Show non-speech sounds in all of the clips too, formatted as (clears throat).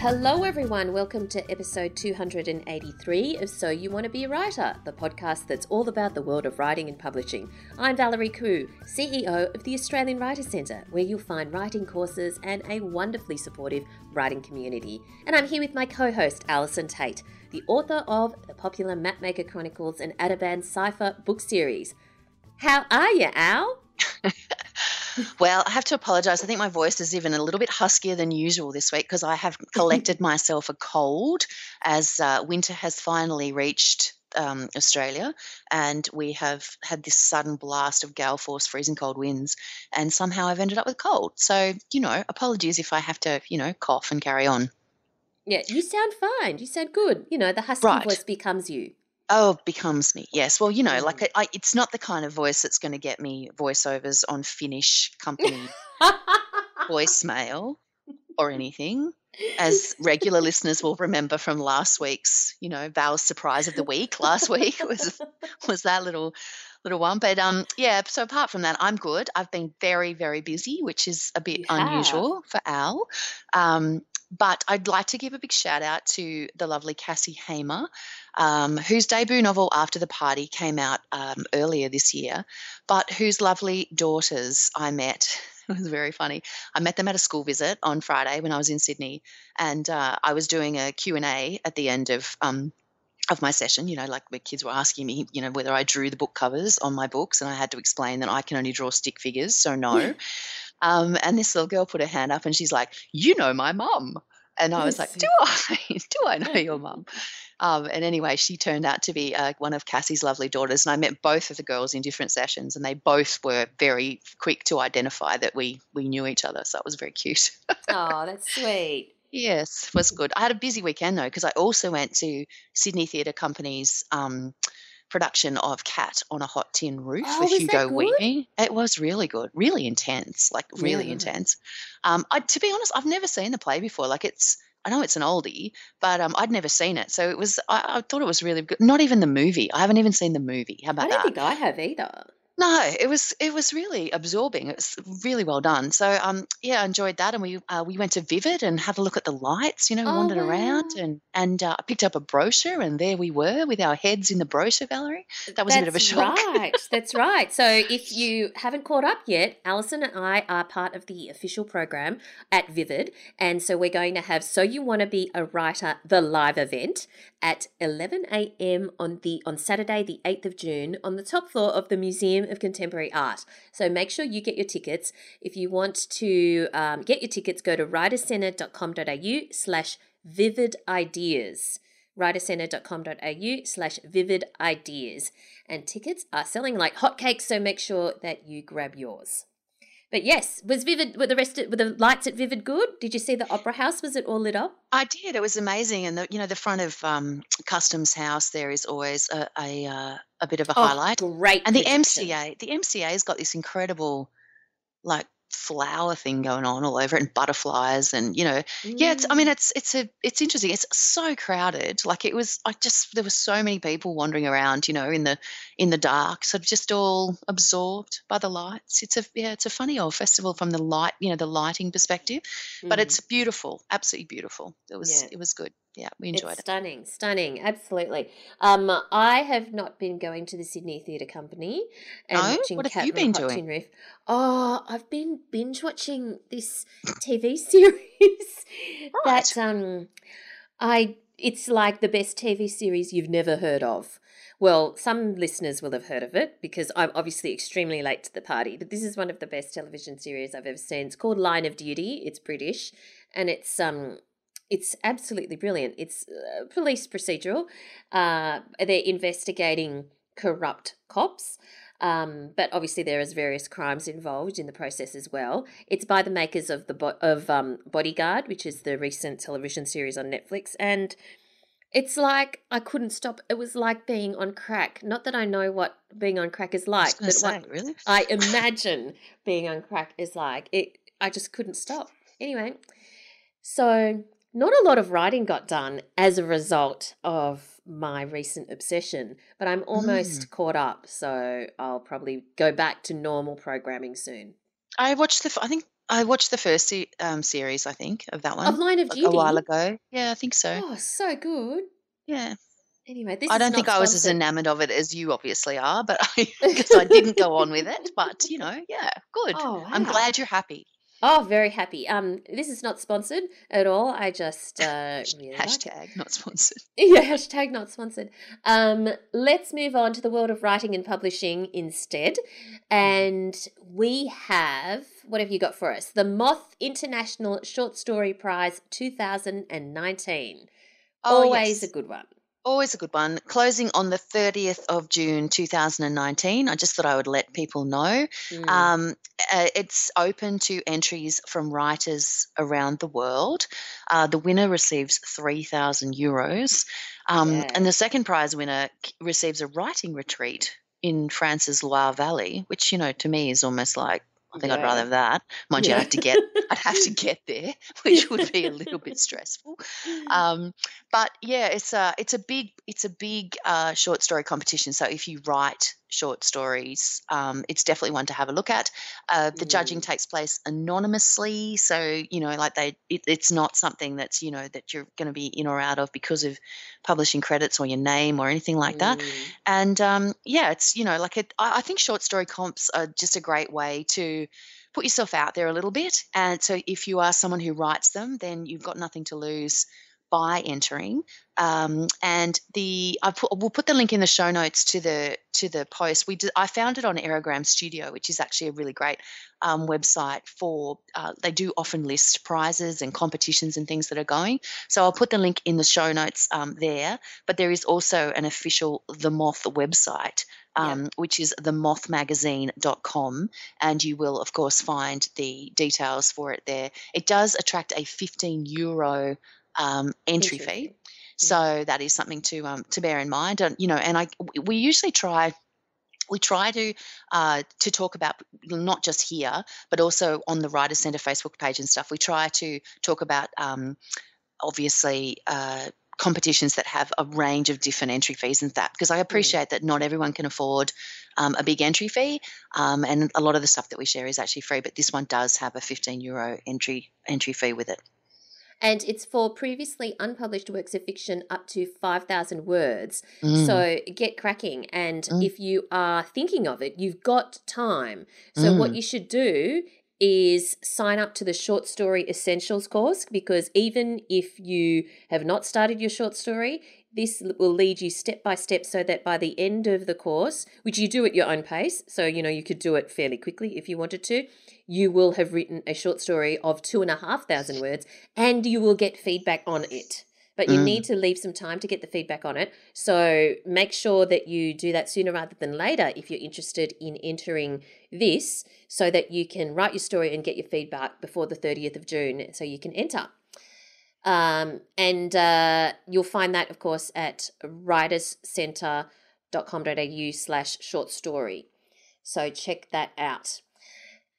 Hello, everyone. Welcome to episode 283 of So You Want to Be a Writer, the podcast that's all about the world of writing and publishing. I'm Valerie Khoo, CEO of the Australian Writer Centre, where you'll find writing courses and a wonderfully supportive writing community. And I'm here with my co host, Allison Tait, the author of the popular Mapmaker Chronicles and Ateban Cipher book series. How are you, Al? (laughs) well, I have to apologize. I think my voice is even a little bit huskier than usual this week because I have (laughs) collected myself a cold as uh, winter has finally reached um, Australia, and we have had this sudden blast of gale force freezing cold winds, and somehow I've ended up with cold. So, you know, apologies if I have to, you know, cough and carry on. Yeah, you sound fine. You sound good. You know, the husky right. voice becomes you. Oh, becomes me. Yes. Well, you know, mm. like I, it's not the kind of voice that's going to get me voiceovers on Finnish company voicemail or anything. As regular listeners will remember from last week's, you know, Val's surprise of the week last week (laughs) was was that little little one. But um, yeah. So apart from that, I'm good. I've been very very busy, which is a bit unusual for Al. Um, but I'd like to give a big shout out to the lovely Cassie Hamer, um, whose debut novel After the Party came out um, earlier this year, but whose lovely daughters I met. (laughs) It was very funny. I met them at a school visit on Friday when I was in Sydney, and uh, I was doing a Q&A at the end of um, of my session, you know, like the kids were asking me, you know, whether I drew the book covers on my books, and I had to explain that I can only draw stick figures, so no. Um, and this little girl put her hand up and she's like, You know my mum. And I was like, Do I? (laughs) Do I know your mum? Um, and anyway, she turned out to be uh, one of Cassie's lovely daughters. And I met both of the girls in different sessions, and they both were very quick to identify that we we knew each other. So that was very cute. (laughs) oh, that's sweet. Yes, was good. I had a busy weekend though because I also went to Sydney Theatre Company's um, production of Cat on a Hot Tin Roof oh, with Hugo Weaving. It was really good, really intense, like really yeah. intense. Um, I, to be honest, I've never seen the play before. Like it's, I know it's an oldie, but um, I'd never seen it, so it was. I, I, thought it was really good. Not even the movie. I haven't even seen the movie. How about I don't that? think I have either. No, it was it was really absorbing. It was really well done. So um yeah, I enjoyed that, and we uh, we went to Vivid and had a look at the lights. You know, we Oh, wandered around and and uh, I picked up a brochure, and there we were with our heads in the brochure gallery. That was a bit of a That's shock. right. That's right. So if (laughs) you haven't caught up yet, Allison and I are part of the official program at Vivid. And so we're going to have So You Want to Be a Writer, the live event at 11 a.m. on the on Saturday, the 8th of June, on the top floor of the Museum of Contemporary Art. So make sure you get your tickets. If you want to um, get your tickets, go to writercentre.com.au slash vivid ideas writercentre.com.au slash vivid ideas and tickets are selling like hotcakes so make sure that you grab yours but yes was vivid were the rest of, were the lights at vivid good? Did you see the opera house? Was it all lit up? I did. It was amazing, and the you know the front of um, Customs House there is always a a, uh, a bit of a oh highlight, great and the. MCA the MCA's got this incredible like flower thing going on all over it and butterflies and you know yeah it's i mean Mm. it's it's a it's interesting it's so crowded like it was i just there were so many people wandering around you know in the in the dark sort of just all absorbed by the lights it's a yeah it's a funny old festival from the light you know the lighting perspective but Mm. it's beautiful absolutely beautiful it was yeah it was good yeah we enjoyed It's it stunning, stunning, absolutely. Um, I have not been going to the Sydney Theatre Company and no watching what have you been Hot doing Roof. Oh, I've been binge watching this TV (laughs) series right that um, I it's like the best TV series you've never heard of. Well, some listeners will have heard of it because I'm obviously extremely late to the party, but this is one of the best television series I've ever seen. It's called Line of Duty. It's British and it's um it's absolutely brilliant. It's uh, police procedural. Uh, they're investigating corrupt cops. Um, but obviously there is various crimes involved in the process as well. It's by the makers of the bo- of um, Bodyguard, which is the recent television series on Netflix, and it's like I couldn't stop. It was like being on crack. Not that I know what being on crack is like, but what really I (laughs) imagine being on crack is like. It. I just couldn't stop. Anyway, so not a lot of writing got done as a result of my recent obsession, but I'm mm. almost caught up. So I'll probably go back to normal programming soon. i watched the i think I watched the first um, series, I think, of that one Of Line of Duty. a while ago. Yeah, I think so. Oh, so good. Yeah, Anyway, this I don't think I was as enamored of it as you obviously are, but I (laughs) because I didn't go on with it. But you know, yeah, good. (laughs) Oh, I'm glad you're happy. Oh, very happy. Um, this is not sponsored at all. I just (laughs) uh, really like. Hashtag not sponsored. (laughs) Yeah, hashtag not sponsored. Um, let's move on to the world of writing and publishing instead. And we have, what have you got for us? The Moth International Short Story Prize 2019. Oh, Always yes. a good one. Always a good one. Closing on the 30th of June 2019. I just thought I would let people know. Mm. Um, uh, it's open to entries from writers around the world. Uh, the winner receives 3,000 euros. Um, Yeah. And the second prize winner receives a writing retreat in France's Loire Valley, which, you know, to me is almost like, I think I'd rather have that. Mind you, I'd have to get, I'd have to get there, (laughs) (laughs) which would be a little bit stressful. Um, but yeah, it's a it's a big it's a big uh, short story competition. So if you write short stories, um, it's definitely one to have a look at. Uh, the judging takes place anonymously, so you know, like they, it, it's not something that's you know that you're going to be in or out of because of publishing credits or your name or anything like that. Mm. And um, yeah, it's you know like it, I, I think short story comps are just a great way to put yourself out there a little bit. And so if you are someone who writes them, then you've got nothing to lose by entering. Um, and the I put, we'll put the link in the show notes to the to the post. We did, I found it on Aerogramme Studio, which is actually a really great um, website for. Uh, they do often list prizes and competitions and things that are going. So I'll put the link in the show notes um, there. But there is also an official The Moth website, Yeah. um, which is themothmagazine.com, and you will of course find the details for it there. It does attract a 15 euro um, entry fee. Interesting. So that is something to um, to bear in mind, and you know, and I we usually try we try to uh, to talk about not just here, but also on the Writers Centre Facebook page and stuff. We try to talk about um, obviously. Uh, competitions that have a range of different entry fees and that because I appreciate that not everyone can afford um, a big entry fee um, and a lot of the stuff that we share is actually free but this one does have a 15 euro entry entry fee with it And it's for previously unpublished works of fiction up to 5,000 words. Mm. So get cracking. And Mm. if you are thinking of it, you've got time. So, what Mm. you should do is sign up to the Short Story Essentials course because even if you have not started your short story, this will lead you step by step so that by the end of the course, which you do at your own pace, so you know you could do it fairly quickly if you wanted to, you will have written a short story of two and a half thousand words and you will get feedback on it. But you Mm. need to leave some time to get the feedback on it. So make sure that you do that sooner rather than later if you're interested in entering this so that you can write your story and get your feedback before the 30th of June so you can enter. Um, and uh, you'll find that, of course, at writerscentre.com.au slash short story. So check that out.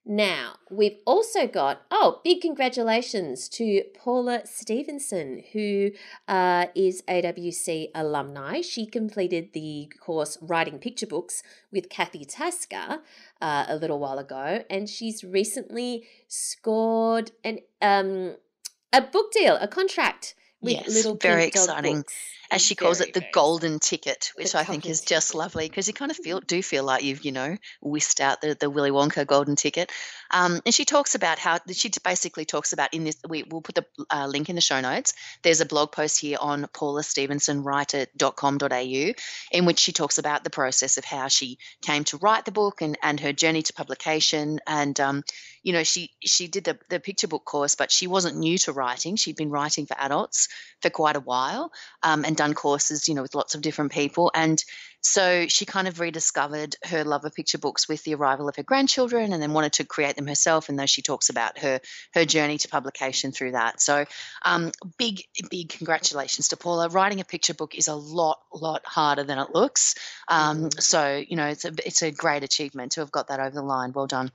Now, we've also got, oh, big congratulations to Paula Stevenson, who uh, is AWC alumni. She completed the course Writing Picture Books with Kathy Tasker uh, a little while ago, and she's recently scored an um, a book deal, a contract with Yes, Little very exciting. As she calls Very, it, the golden ticket, which I think is just ticket. lovely because you kind of feel mm-hmm. do feel like you've you know whisked out the the Willy Wonka golden ticket. Um, and she talks about how she basically talks about in this. We will put the uh, link in the show notes. There's a blog post here on paulastevensonwriter.com.au in which she talks about the process of how she came to write the book and and her journey to publication. And um, you know she she did the the picture book course, but she wasn't new to writing. She'd been writing for adults for quite a while um, and done courses, you know, with lots of different people. And so she kind of rediscovered her love of picture books with the arrival of her grandchildren, and then wanted to create them herself. And though she talks about her her journey to publication through that, so um, big big congratulations to Paula. Writing a picture book is a lot lot harder than it looks. Um, Mhm. So you know, it's a it's a great achievement to have got that over the line. Well done.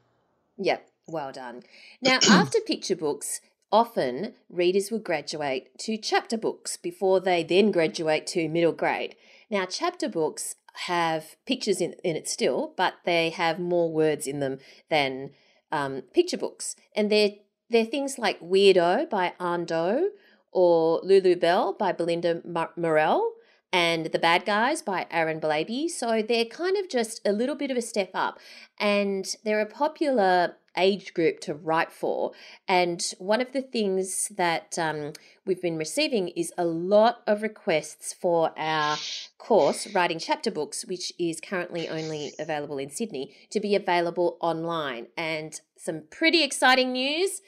Yep, well done. Now, (clears throat) after picture books, often readers will graduate to chapter books before they then graduate to middle grade. Now, chapter books have pictures in, in it still, but they have more words in them than um, picture books, and they're they're things like Weirdo by Anh Do or Lulu Bell by Belinda Murrell and The Bad Guys by Aaron Blabey. So they're kind of just a little bit of a step up. And they're a popular age group to write for. And one of the things that um, we've been receiving is a lot of requests for our course, Writing Chapter Books, which is currently only available in Sydney, to be available online. And some pretty exciting news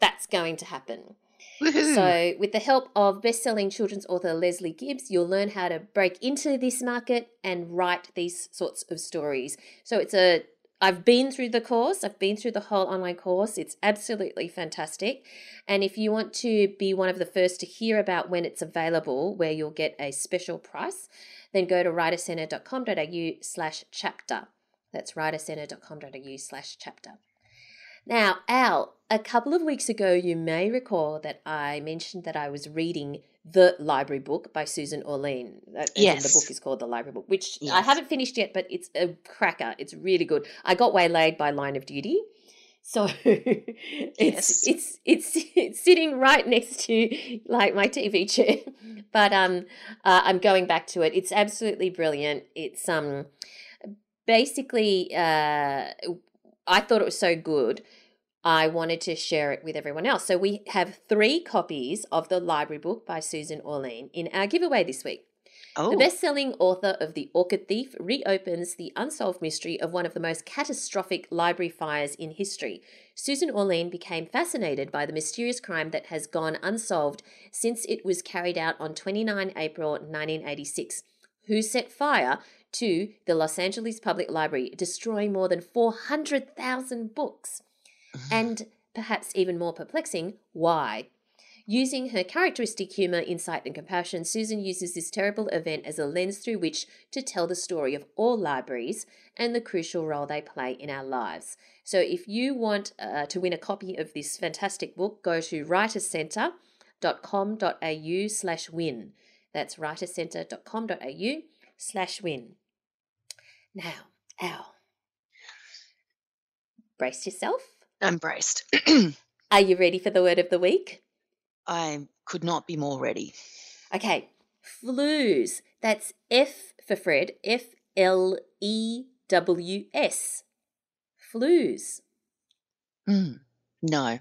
that's going to happen. Woo-hoo. So, with the help of best-selling children's author Lesley Gibbes, you'll learn how to break into this market and write these sorts of stories. So, it's a I've been through the course, I've been through the whole online course. It's absolutely fantastic. And if you want to be one of the first to hear about when it's available, where you'll get a special price, then go to writercentre.com.au slash chapter. That's writercentre.com.au slash chapter. Now, Al, a couple of weeks ago, you may recall that I mentioned that I was reading The Library Book by Susan Orlean. Yes. The book is called The Library Book, which yes. I haven't finished yet, but it's a cracker. It's really good. I got waylaid by Line of Duty. So (laughs) it's yes. it's it's it's sitting right next to like my TV chair, (laughs) but um, uh, I'm going back to it. It's absolutely brilliant. It's um, basically uh, I thought it was so good. I wanted to share it with everyone else. So we have three copies of the library book by Susan Orlean in our giveaway this week. Oh. The best selling author of The Orchid Thief reopens the unsolved mystery of one of the most catastrophic library fires in history. Susan Orlean became fascinated by the mysterious crime that has gone unsolved since it was carried out on 29 April 1986. Who set fire to the Los Angeles Public Library, destroying more than 400,000 books. And perhaps even more perplexing, why? Using her characteristic humour, insight, and compassion, Susan uses this terrible event as a lens through which to tell the story of all libraries and the crucial role they play in our lives. So, if you want uh, to win a copy of this fantastic book, go to writercentre.com.au slash win. That's writercentre.com.au slash win. Now, Al, brace yourself. I'm braced. (clears throat) Are you ready for the word of the week? I could not be more ready. Okay, flews. That's F for Fred, F L E W S. Flews. Mm, no.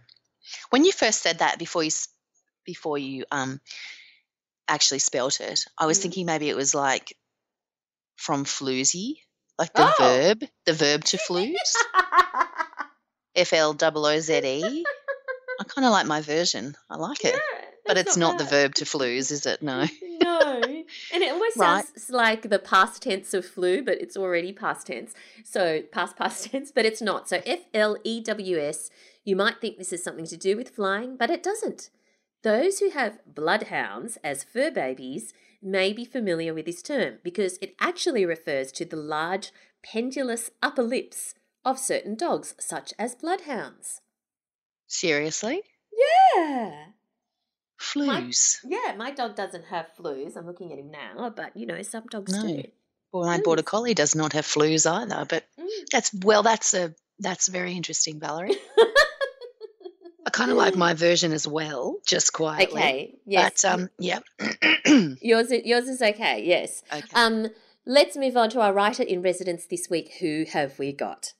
When you first said that before you before you um actually spelt it, I was mm. thinking maybe it was like from floozy, like the oh. verb, the verb to flooze. (laughs) F L O O Z E. (laughs) I kind of like my version. I like it. Yeah, but it's not, not the verb to flooze, is it? No. (laughs) no. And it almost right. sounds like the past tense of flew, but it's already past tense. So past past (laughs) tense, but it's not. So F L E W S, you might think this is something to do with flying, but it doesn't. Those who have bloodhounds as fur babies may be familiar with this term because it actually refers to the large pendulous upper lips of certain dogs, such as bloodhounds. Seriously? Yeah. Flews. My, yeah, my dog doesn't have flews. I'm looking at him now, but you know, some dogs no. do. Well, my border collie does not have flews either, but mm. that's well, that's a that's very interesting, Valerie. (laughs) I kind of like my version as well, just quietly. Okay. Yes. But um, yeah. (clears throat) yours, yours is okay. Yes. Okay. Um, let's move on to our writer in residence this week. Who have we got?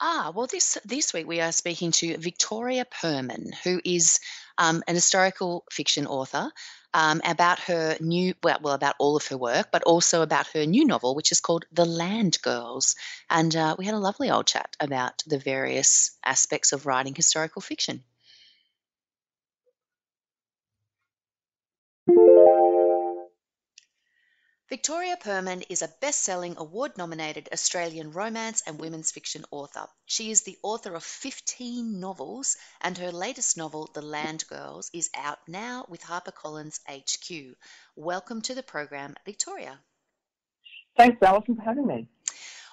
Ah, well, this this week we are speaking to Victoria Purman, who is um, an historical fiction author um, about her new well, well, about all of her work, but also about her new novel, which is called The Land Girls. And uh, we had a lovely old chat about the various aspects of writing historical fiction. Victoria Purman is a best selling, award nominated Australian romance and women's fiction author. She is the author of 15 novels, and her latest novel, The Land Girls, is out now with HarperCollins HQ. Welcome to the program, Victoria. Thanks, Allison, for having me.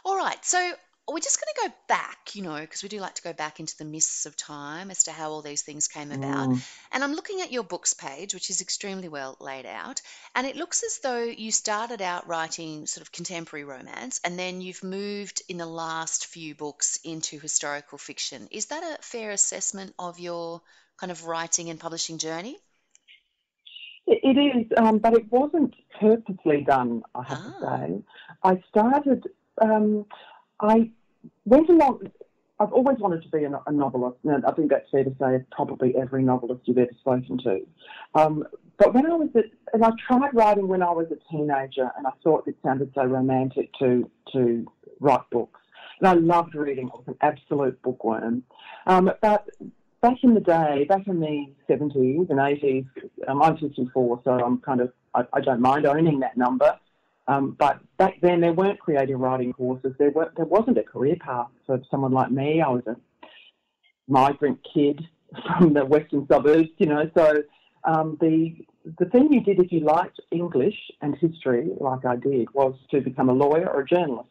All right, so we're just going to go back, you know, because we do like to go back into the mists of time as to how all these things came about. Mm. And I'm looking at your books page, which is extremely well laid out. And it looks as though you started out writing sort of contemporary romance and then you've moved in the last few books into historical fiction. Is that a fair assessment of your kind of writing and publishing journey? It, is, um, but it wasn't purposely done, I have Ah. to say. I started, um, I went along, I've always wanted to be a, a novelist, and I think that's fair to say of probably every novelist you've ever spoken to. Um, but when I was at, and I tried writing when I was a teenager, and I thought it sounded so romantic to to write books. And I loved reading. I was an absolute bookworm. Um, but back in the day, back in the 70s and 80s, um, I'm 54, so I'm kind of, I, I don't mind owning that number. Um, but back then, there weren't creative writing courses. There, were, there wasn't a career path for someone like me. I was a migrant kid (laughs) from the western suburbs, you know. So um, the the thing you did if you liked English and history, like I did, was to become a lawyer or a journalist.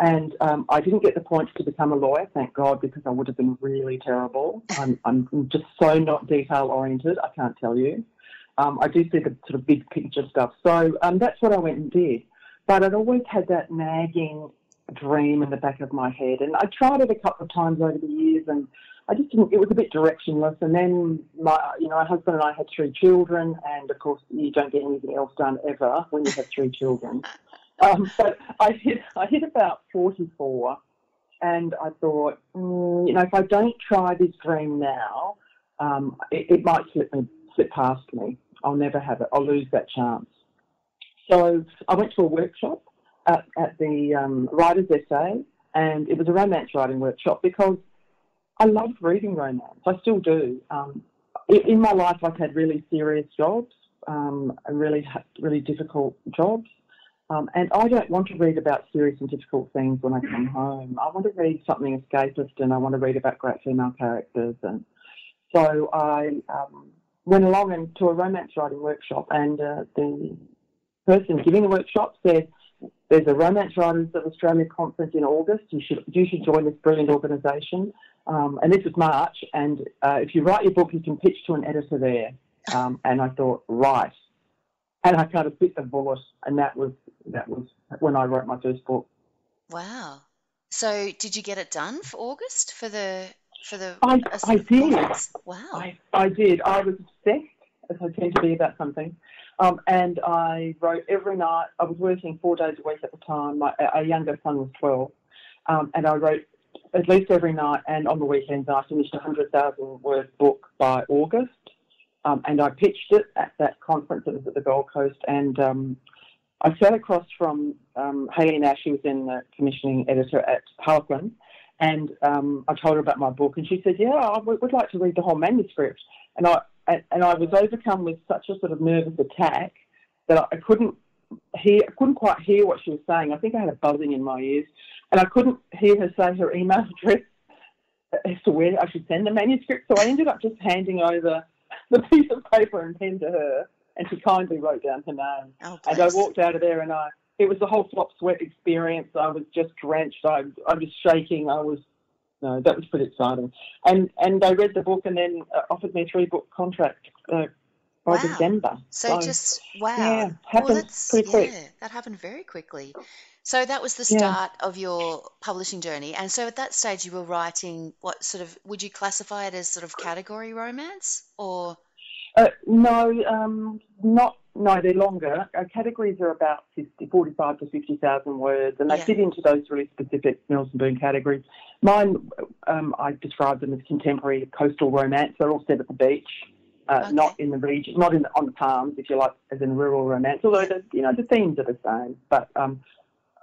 And um, I didn't get the points to become a lawyer, thank God, because I would have been really terrible. I'm, I'm just so not detail oriented, I can't tell you. Um, I do see the sort of big picture stuff. So um, that's what I went and did. But I'd always had that nagging dream in the back of my head. And I tried it a couple of times over the years and I just didn't, it was a bit directionless. And then my, you know, my husband and I had three children. And of course, you don't get anything else done ever when you have three children. (laughs) Um, but I hit, I hit about 44 and I thought, mm, you know, if I don't try this dream now, um, it, it might slip me, slip past me. I'll never have it. I'll lose that chance. So I went to a workshop at, at the um, Writers SA, and it was a romance writing workshop because I loved reading romance. I still do. Um, in, my life, I've had really serious jobs um, really, really difficult jobs. Um, and I don't want to read about serious and difficult things when I come home. I want to read something escapist and I want to read about great female characters. And so I um, went along and to a romance writing workshop, and uh, the person giving the workshop said, "There's a Romance Writers of Australia conference in August. You should you should join this brilliant organisation." Um, and this was March, and uh, if you write your book, you can pitch to an editor there. Um, and I thought, right, and I kind of bit the bullet, and that was that was when I wrote my first book. Wow. So did you get it done for August for the for the I, I did. Wow. I, I did. I was obsessed, as I tend to be about something. Um, and I wrote every night. I was working four days a week at the time. My our younger son was 12. Um, and I wrote at least every night and on the weekends. I finished a 100,000 word book by August. Um, and I pitched it at that conference. It was at the Gold Coast. And um, I sat across from um, Haylee Nash, who was then the commissioning editor at Harlequin. And um, I told her about my book, and she said, "Yeah, I would would like to read the whole manuscript." And I and, and I was overcome with such a sort of nervous attack that I couldn't hear, I couldn't quite hear what she was saying. I think I had a buzzing in my ears, and I couldn't hear her say her email (laughs) address as to where I should send the manuscript. So I ended up just handing over the piece of paper and pen to her, and she kindly wrote down her name. Oh, And I walked out of there, and I it was the whole flop sweat experience. I was just drenched. I I was shaking. I was no, that was pretty exciting. And and they read the book and then uh, offered me a three book contract uh, by Wow. December. So just wow. yeah, well, happened that's pretty quick. yeah, that happened very quickly. So that was the Yeah. start of your publishing journey. And so at that stage you were writing what sort of would you classify it as sort of category romance or Uh, no, um, not no, they're longer. Uh, categories are about 50, 45 to fifty thousand words, and they Yeah. fit into those really specific Mills and Boon categories. Mine, um, I describe them as contemporary coastal romance. They're all set at the beach, uh, Okay. not in the region, not in the, on the farms, if you like, as in rural romance. Although the, you know the themes are the same, but um,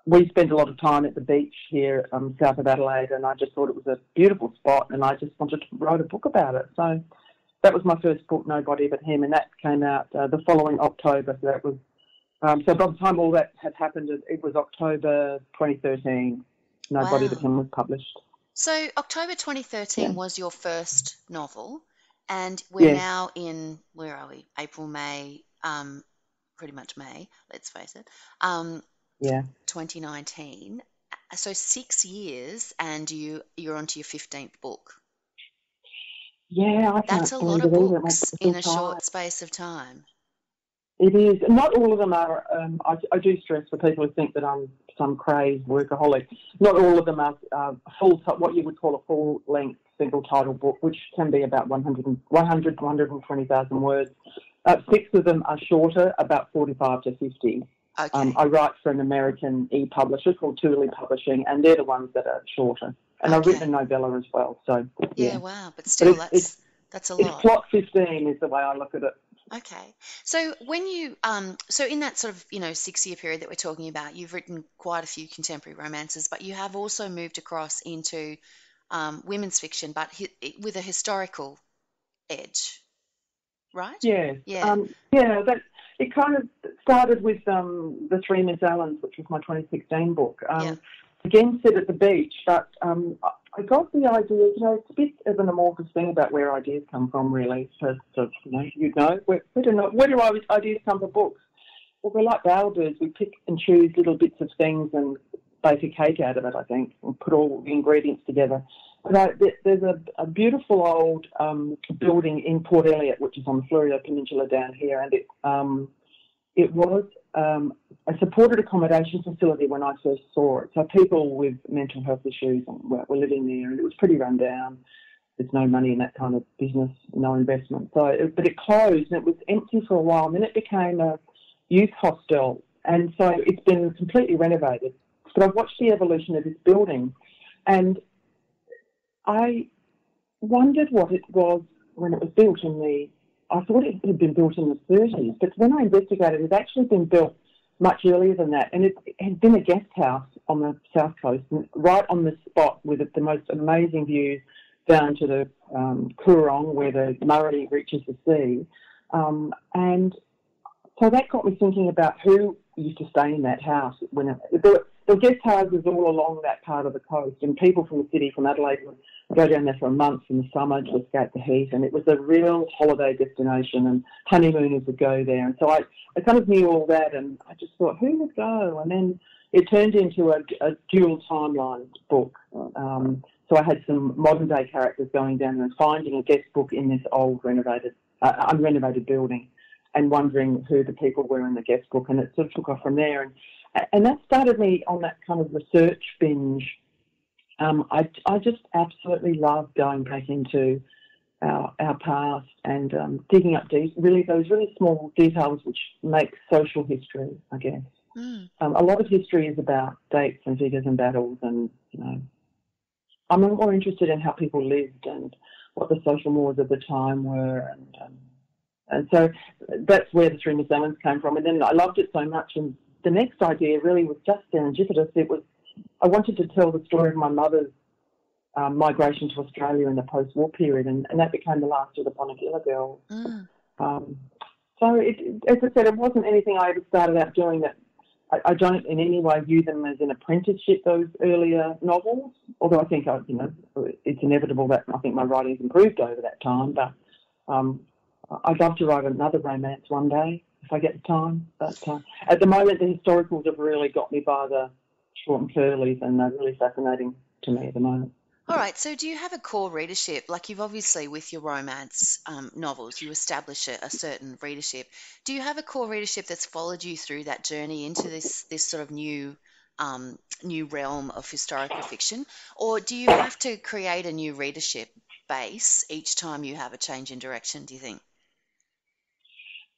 we spend a lot of time at the beach here um, south of Adelaide, and I just thought it was a beautiful spot, and I just wanted to write a book about it. So that was my first book, Nobody But Him, and that came out uh, the following October. So that was um, so by the time all that had happened, it, it was October 2013. Nobody Wow. But Him was published. so October 2013 Yeah. was your first novel and we're Yes. now in where are we? April, May, um pretty much May, let's face it. Um Yeah. 2019. so six years, and you you're onto your fifteenth book. Yeah, I That's a lot of it either. It books in a tired. short space of time. It is. Not all of them are. Um, I, I do stress for people who think that I'm some crazed workaholic. Not all of them are uh, full, what you would call a full length single title book, which can be about 100, 100 to 120,000 words. Uh, six of them are shorter, about 45 to 50. Okay. Um, I write for an American e-publisher called Tule Publishing, and they're the ones that are shorter. And I've written a novella as well. So yeah, yeah, wow. But still, it's- that's that's a it's lot. plot 15 is the way I look at it. Okay. So when you um so in that sort of, you know, six year period that we're talking about, you've written quite a few contemporary romances, but you have also moved across into um, women's fiction, but hi- with a historical edge, right? Yeah. Yeah. Um, yeah, that it kind of started with um, the Three Miss Allens, which was my 2016 book. Um, Yeah. Again, set at the beach, but um, I- got the idea. You know, it's a bit of an amorphous thing about where ideas come from, really. So, so you know, you know, where, where do where do ideas come from? Books. Well, we're like bowerbirds. We pick and choose little bits of things and bake a cake out of it. I think, and put all the ingredients together. But I, there's a, a beautiful old um, building in Port Elliot, which is on the Fleurieu Peninsula down here, and it um, it was um, a supported accommodation facility when I first saw it. So people with mental health issues were, were living there, and it was pretty run down. There's no money in that kind of business, no investment. So, but it closed, and it was empty for a while. And then it became a youth hostel, and so it's been completely renovated. But I've watched the evolution of this building, and I wondered what it was when it was built in the. I thought it had been built in the 30s, but when I investigated, it had actually been built much earlier than that, and it had been a guest house on the south coast, right on the spot with the most amazing views down to the um, Coorong, where the Murray reaches the sea, um, and so that got me thinking about who used to stay in that house. When it, there, were, there were guest houses all along that part of the coast, and people from the city, from Adelaide, go down there for a month in the summer to escape the heat, and it was a real holiday destination, and honeymooners would go there. And so I, I kind of knew all that, and I just thought, who would go? And then it turned into a, a dual timeline book. Um, so I had some modern day characters going down there and finding a guest book in this old renovated, uh, unrenovated building and wondering who the people were in the guest book, and it sort of took off from there. And and that started me on that kind of research binge. Um, I I just absolutely love going back into our our past and um, digging up de- really those really small details which make social history, I guess. Mm. Um, a lot of history is about dates and figures and battles, and you know, I'm more interested in how people lived and what the social mores of the time were, and um, and so that's where the Three Miss came from. And then I loved it so much, and the next idea really was just serendipitous. It was I wanted to tell the story of my mother's um, migration to Australia in the post-war period, and, and that became the last of the Bonegilla girls. Mm. Um, so, it, as I said, it wasn't anything I ever started out doing that. I, I don't in any way view them as an apprenticeship. Those earlier novels, although I think I, you know it's inevitable that I think my writing's improved over that time. But um, I'd love to write another romance one day if I get the time. But uh, at the moment, the historicals have really got me by the short and curlies, and they're really fascinating to me at the moment. All right. So, do you have a core readership? Like you've obviously, with your romance um, novels, you establish a, a certain readership. Do you have a core readership that's followed you through that journey into this this sort of new um, new realm of historical fiction, or do you have to create a new readership base each time you have a change in direction? Do you think?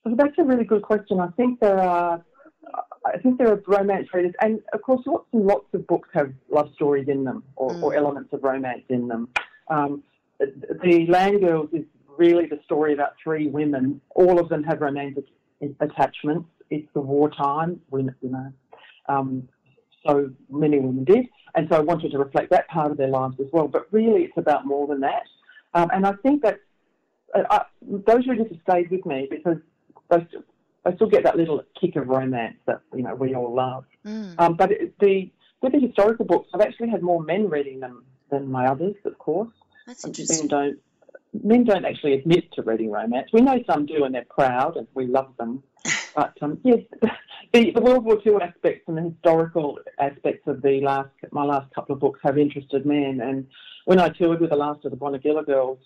Well, that's a really good question. I think there are, I think there are romance readers, and of course, lots and lots of books have love stories in them or, Mm. or elements of romance in them. Um, the Land Girls is really the story about three women. All of them have romantic attachments. It's the wartime, we, you know, um, so many women did, and so I wanted to reflect that part of their lives as well. But really, it's about more than that. Um, and I think that uh, I, those readers have stayed with me because I I still get that little kick of romance that you know we all love. Mm. Um, but it, the with the historical books, I've actually had more men reading them than my others, of course. That's Men interesting. don't men don't actually admit to reading romance. We know some do, and they're proud, and we love them. (laughs) But um, yes, (laughs) the, the World War II aspects and the historical aspects of the last my last couple of books have interested men. And, when I toured with the last of the Bonegilla girls,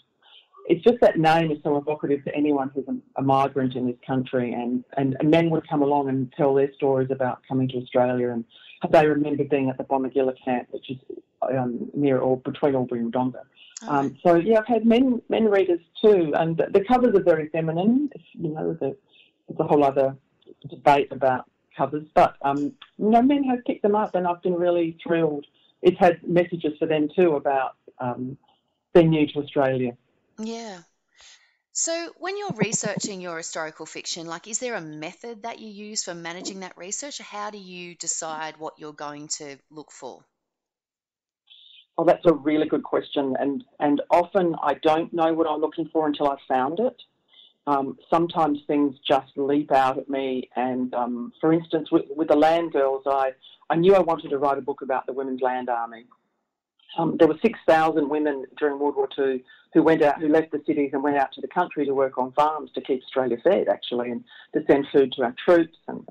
it's just that name is so evocative to anyone who's a, migrant in this country. And, and, and, men would come along and tell their stories about coming to Australia and how they remember being at the Bonegilla camp, which is um, near or between Albury and Wodonga. Oh. Um, so yeah, I've had men men readers too, and the, the covers are very feminine. You know, there's a, there's a whole other debate about covers, but um, you know, men have picked them up, and I've been really thrilled. It's had messages for them too about um, being new to Australia. Yeah. So, when you're researching your historical fiction, like, is there a method that you use for managing that research? How do you decide what you're going to look for? Oh, that's a really good question, and and often I don't know what I'm looking for until I've found it. Um, sometimes things just leap out at me, and um, for instance, with, with the Land Girls, I I knew I wanted to write a book about the Women's Land Army, um, there were 6,000 women during World War II who went out, who left the cities and went out to the country to work on farms to keep Australia fed, actually, and to send food to our troops and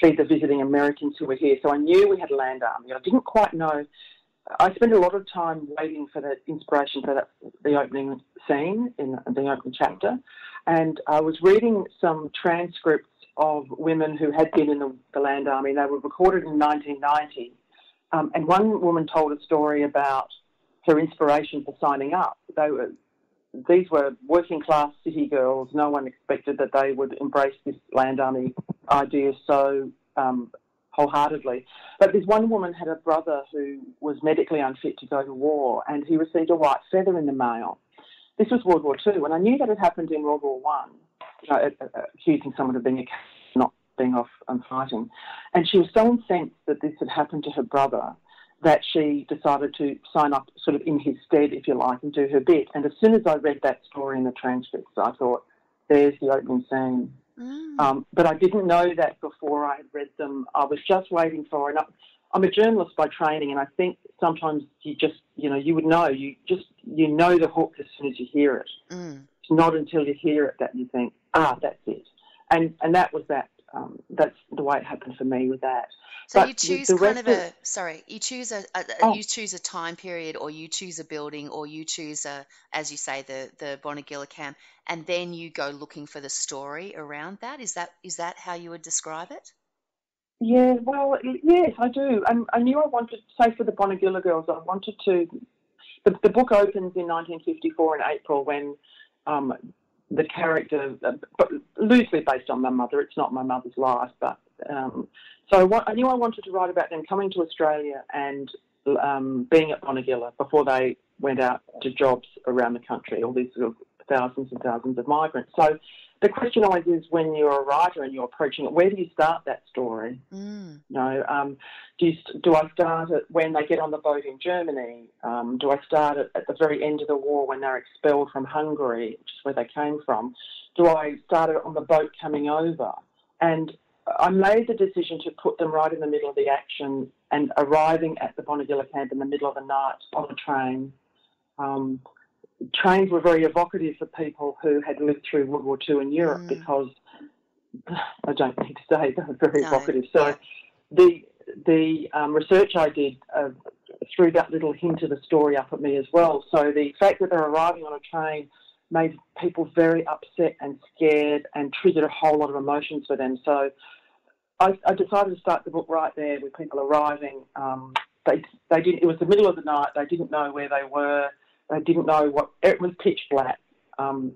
feed the visiting Americans who were here. So I knew we had a land army. I didn't quite know. I spent a lot of time waiting for the inspiration for that, the opening scene in the opening chapter, and I was reading some transcripts of women who had been in the, the land army. They were recorded in 1990 um, and one woman told a story about her inspiration for signing up. They were, these were working class city girls. No one expected that they would embrace this land army idea so um, wholeheartedly. But this one woman had a brother who was medically unfit to go to war, and he received a white feather in the mail. This was World War Two, and I knew that had happened in World War One. You know, accusing someone of being a being off and fighting. And she was so incensed that this had happened to her brother that she decided to sign up sort of in his stead, if you like, and do her bit. And as soon as I read that story in the transcripts, I thought, there's the opening scene. Mm. Um, but I didn't know that before I had read them. I was just waiting for it. I'm a journalist by training, and I think sometimes you just, you know, you would know. You just, you know the hook as soon as you hear it. Mm. It's not until you hear it that you think, ah, that's it. And and that was that um, that's the way it happened for me with that. So but you choose kind of a sorry, you choose a, a oh. you choose a time period, or you choose a building, or you choose a, as you say, the the Bonegilla camp, and then you go looking for the story around that. Is that is that how you would describe it? Yeah, well, yes, I do. And I knew I wanted, say, for the Bonegilla girls, I wanted to. The, the book opens in 1954 in April when um, the character, but loosely based on my mother. It's not my mother's life, but um, so I, I, knew I wanted to write about them coming to Australia and um, being at Bonegilla before they went out to jobs around the country. All these sort of thousands and thousands of migrants. So the question always is when you're a writer and you're approaching it, where do you start that story? Mm. You know, um, do, you, do I start it when they get on the boat in Germany? Um, do I start it at the very end of the war when they're expelled from Hungary, which is where they came from? Do I start it on the boat coming over? And I made the decision to put them right in the middle of the action and arriving at the Bonegilla camp in the middle of the night on a train. Um, trains were very evocative for people who had lived through World War II in Europe mm. because (sighs) I don't need to say they were very no. evocative. So the the um, research I did uh, threw that little hint of the story up at me as well. So the fact that they're arriving on a train made people very upset and scared and triggered a whole lot of emotions for them. So I, I decided to start the book right there with people arriving. Um, they they didn't. It was the middle of the night. They didn't know where they were. They didn't know what, it was pitch black. Um,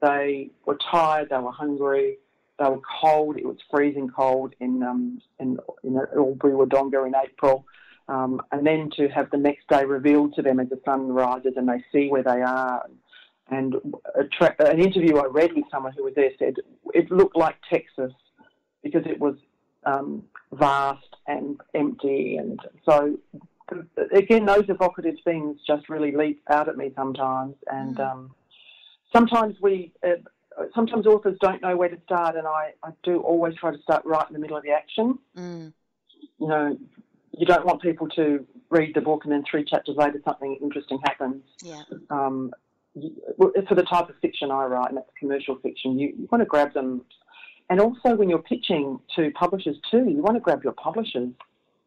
they were tired, they were hungry, they were cold, it was freezing cold in, um, in, in Wodonga in April. Um, and then to have the next day revealed to them as the sun rises and they see where they are. And tra- an interview I read with someone who was there said it looked like Texas because it was um, vast and empty. And so again, those evocative things just really leap out at me sometimes, and mm. um, sometimes we, uh, sometimes authors don't know where to start, and I, I do always try to start right in the middle of the action. Mm. You know, you don't want people to read the book and then three chapters later something interesting happens. Yeah. Um, for the type of fiction I write, and that's commercial fiction, you, you want to grab them and also when you're pitching to publishers too, you want to grab your publishers.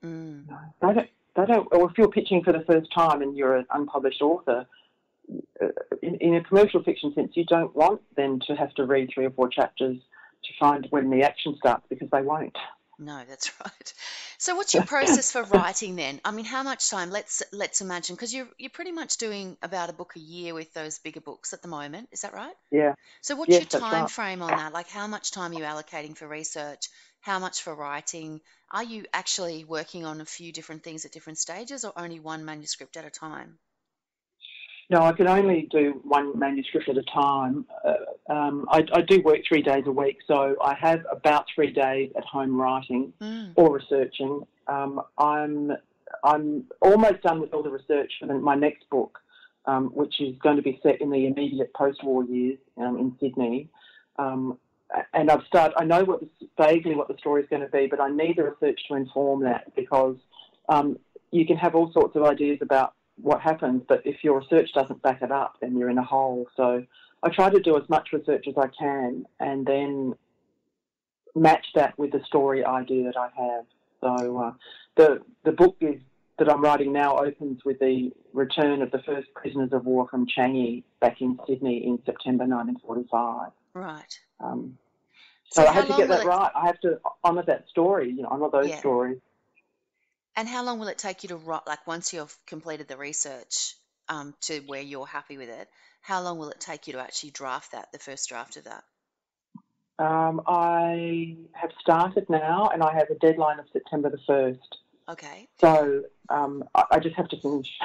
Mm. They don't, they don't, or if you're pitching for the first time and you're an unpublished author, uh, in, in a commercial fiction sense, you don't want them to have to read three or four chapters to find when the action starts because they won't. No, that's (laughs) right. So what's your process for writing then? I mean, how much time? Let's let's imagine because you're you're pretty much doing about a book a year with those bigger books at the moment. Is that right? Yeah. So what's Yes, your time right. frame on that? Like how much time are you allocating for research? How much for writing? Are you actually working on a few different things at different stages or only one manuscript at a time? No, I can only do one manuscript at a time. Uh, um, I, I do work three days a week, so I have about three days at home writing Mm. or researching. Um, I'm I'm almost done with all the research for my next book, um, which is going to be set in the immediate post-war years um, in Sydney. Um, and I've started. I know what the, vaguely what the story is going to be, but I need the research to inform that because um, you can have all sorts of ideas about what happens, but if your research doesn't back it up, then you're in a hole. So I try to do as much research as I can, and then match that with the story idea that I have. So uh, the the book is that I'm writing now opens with the return of the first prisoners of war from Changi back in Sydney in September 1945. Right. Um, So so I have to get that it- right. I have to honour that story, you know, honour those Yeah. stories. And how long will it take you to write? Like once you've completed the research um, to where you're happy with it, how long will it take you to actually draft that, the first draft of that? Um, I have started now, and I have a deadline of September the first. Okay. So um, I, I just have to finish.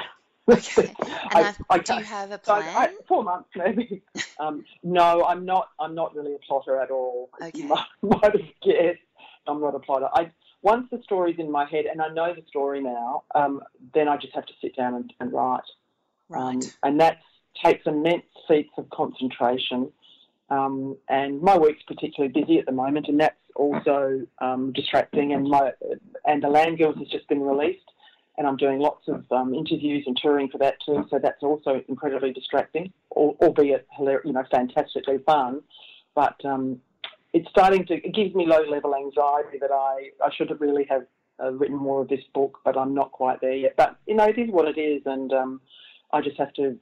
Okay. (laughs) And I- I do you have a plan? I, four months maybe. (laughs) Um, no, I'm not. I'm not really a plotter at all. Okay. You (laughs) might, might have guessed. I'm not a plotter. I once the story's in my head and I know the story now, um, then I just have to sit down and, and write. Um, right. and that takes immense feats of concentration. Um, and my week's particularly busy at the moment, and that's also um, distracting. And my and the Land Girls has just been released, and I'm doing lots of um, interviews and touring for that too. So that's also incredibly distracting, albeit hilarious, you know, fantastically fun. But um, it's starting to it gives me low level anxiety that I I should have really have uh, written more of this book, but I'm not quite there yet. But you know, it is what it is, and um, I just have to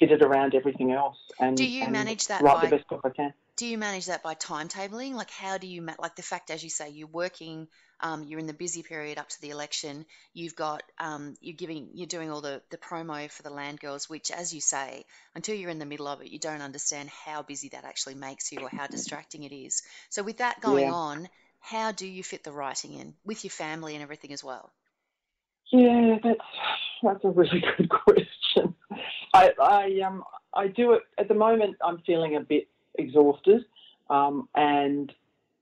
fit it around everything else. And Do you and manage that write by the best book I can. do you manage that by timetabling? Like, how do you ma- like the fact, as you say, you're working, um, you're in the busy period up to the election. You've got, um, you're giving, you're doing all the the promo for the Land Girls, which, as you say, until you're in the middle of it, you don't understand how busy that actually makes you or how distracting it is. So, with that going Yeah. on, how do you fit the writing in with your family and everything as well? Yeah, that's that's a really (laughs) good question. I I um I do it at the moment. I'm feeling a bit exhausted, um, and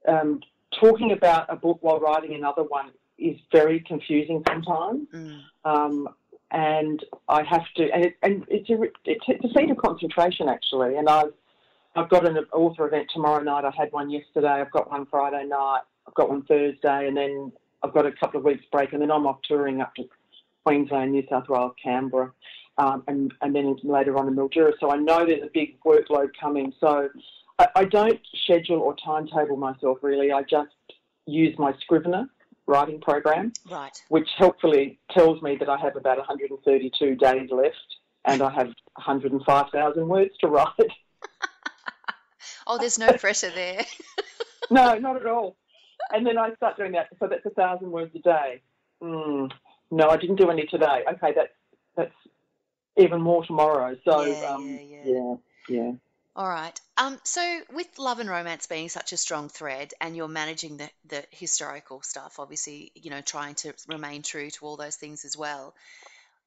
um, talking about a book while writing another one is very confusing sometimes. Mm, um, and I have to, and, it, and it's a it's, it's a of concentration actually. And I've I've got an author event tomorrow night. I had one yesterday. I've got one Friday night. I've got one Thursday, and then I've got a couple of weeks break, and then I'm off touring up to Queensland, New South Wales, Canberra, um, and and then later on in Mildura. So I know there's a big workload coming. So I, I don't schedule or timetable myself really. I just use my Scrivener writing program right. which helpfully tells me that I have about 132 days left and I have 105,000 words to write. (laughs) Oh, there's no pressure there. (laughs) no, not at all. And then I start doing that. So that's a thousand words a day. Mm, no, I didn't do any today. Okay, that's that's even more tomorrow. So Yeah, um, yeah, yeah. yeah, yeah. All right. Um, so with love and romance being such a strong thread, and you're managing the the historical stuff, obviously, you know, trying to remain true to all those things as well.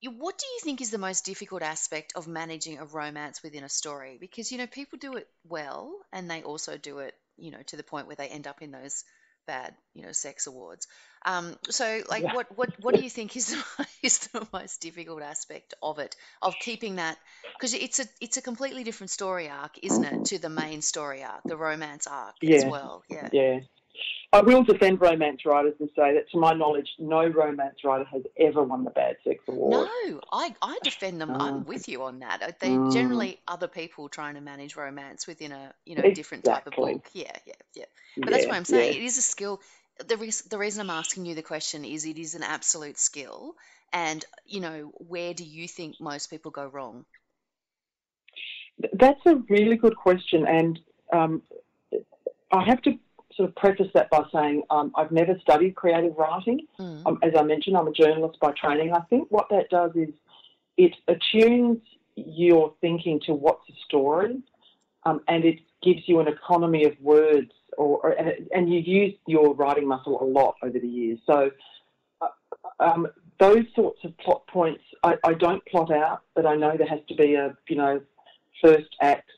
You, what do you think is the most difficult aspect of managing a romance within a story? Because you know, people do it well, and they also do it, you know, to the point where they end up in those bad, you know, sex awards. Um, so, like, Yeah. what what what do you think is the, (laughs) is the most difficult aspect of it, of keeping that? Because it's a it's a completely different story arc, isn't it, to the main story arc, the romance arc as well? Yeah. Yeah. I will defend romance writers and say that, to my knowledge, no romance writer has ever won the Bad Sex Award. No, I, I defend them. I'm Mm. with you on that. Uh, They Mm. generally other people trying to manage romance within a you know different type of book. Yeah, yeah, yeah. But that's Yeah, what I'm saying. yeah. It is a skill. The reason, the reason I'm asking you the question is it is an absolute skill. And, you know, where do you think most people go wrong? That's a really good question, and um, I have to sort of preface that by saying um, I've never studied creative writing. Mm. Um, as I mentioned, I'm a journalist by training. I think what that does is it attunes your thinking to what's a story, um, and it gives you an economy of words, or, or and, it, and you've used your writing muscle a lot over the years. So uh, um, those sorts of plot points, I, I don't plot out, but I know there has to be a you know first act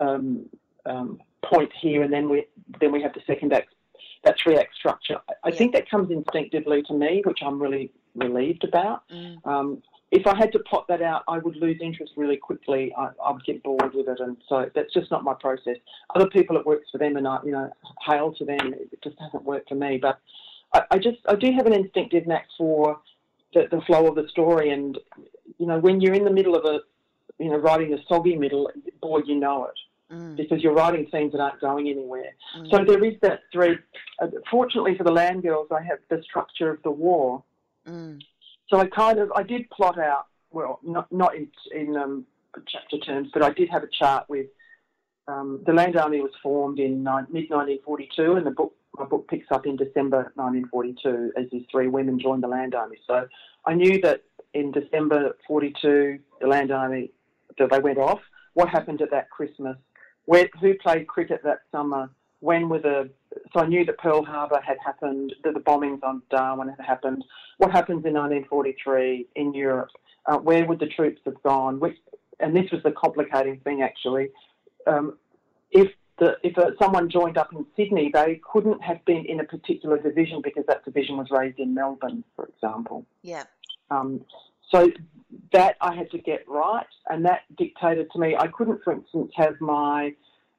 um, um, point here, and then we then we have the second act, that three act structure. I, Yeah. think that comes instinctively to me, which I'm really relieved about. Mm. Um, if I had to plot that out, I would lose interest really quickly. I, I would get bored with it, and so that's just not my process. Other people, it works for them, and I, you know, hail to them. It just hasn't worked for me. But I, I just, I do have an instinctive knack for the, the flow of the story, and you know, when you're in the middle of a, you know, writing a soggy middle, boy, you know it Mm. because you're writing scenes that aren't going anywhere. Mm. So there is that thread. Uh, fortunately for the land girls, I have the structure of the war. Mm. So I kind of I did plot out well, not not in in um, chapter terms, but I did have a chart with um, the Land Army was formed in mid 1942, and the book my book picks up in December 1942 as these three women joined the Land Army. So I knew that in December 42, the Land Army that they went off. What happened at that Christmas? Where, who played cricket that summer? When were the so I knew that Pearl Harbor had happened, that the bombings on Darwin had happened. What happens in 1943 in Europe? Uh, where would the troops have gone? Which, and this was the complicating thing actually. Um, if the, if uh, someone joined up in Sydney, they couldn't have been in a particular division because that division was raised in Melbourne, for example. Yeah. Um, so that I had to get right, and that dictated to me. I couldn't, for instance, have my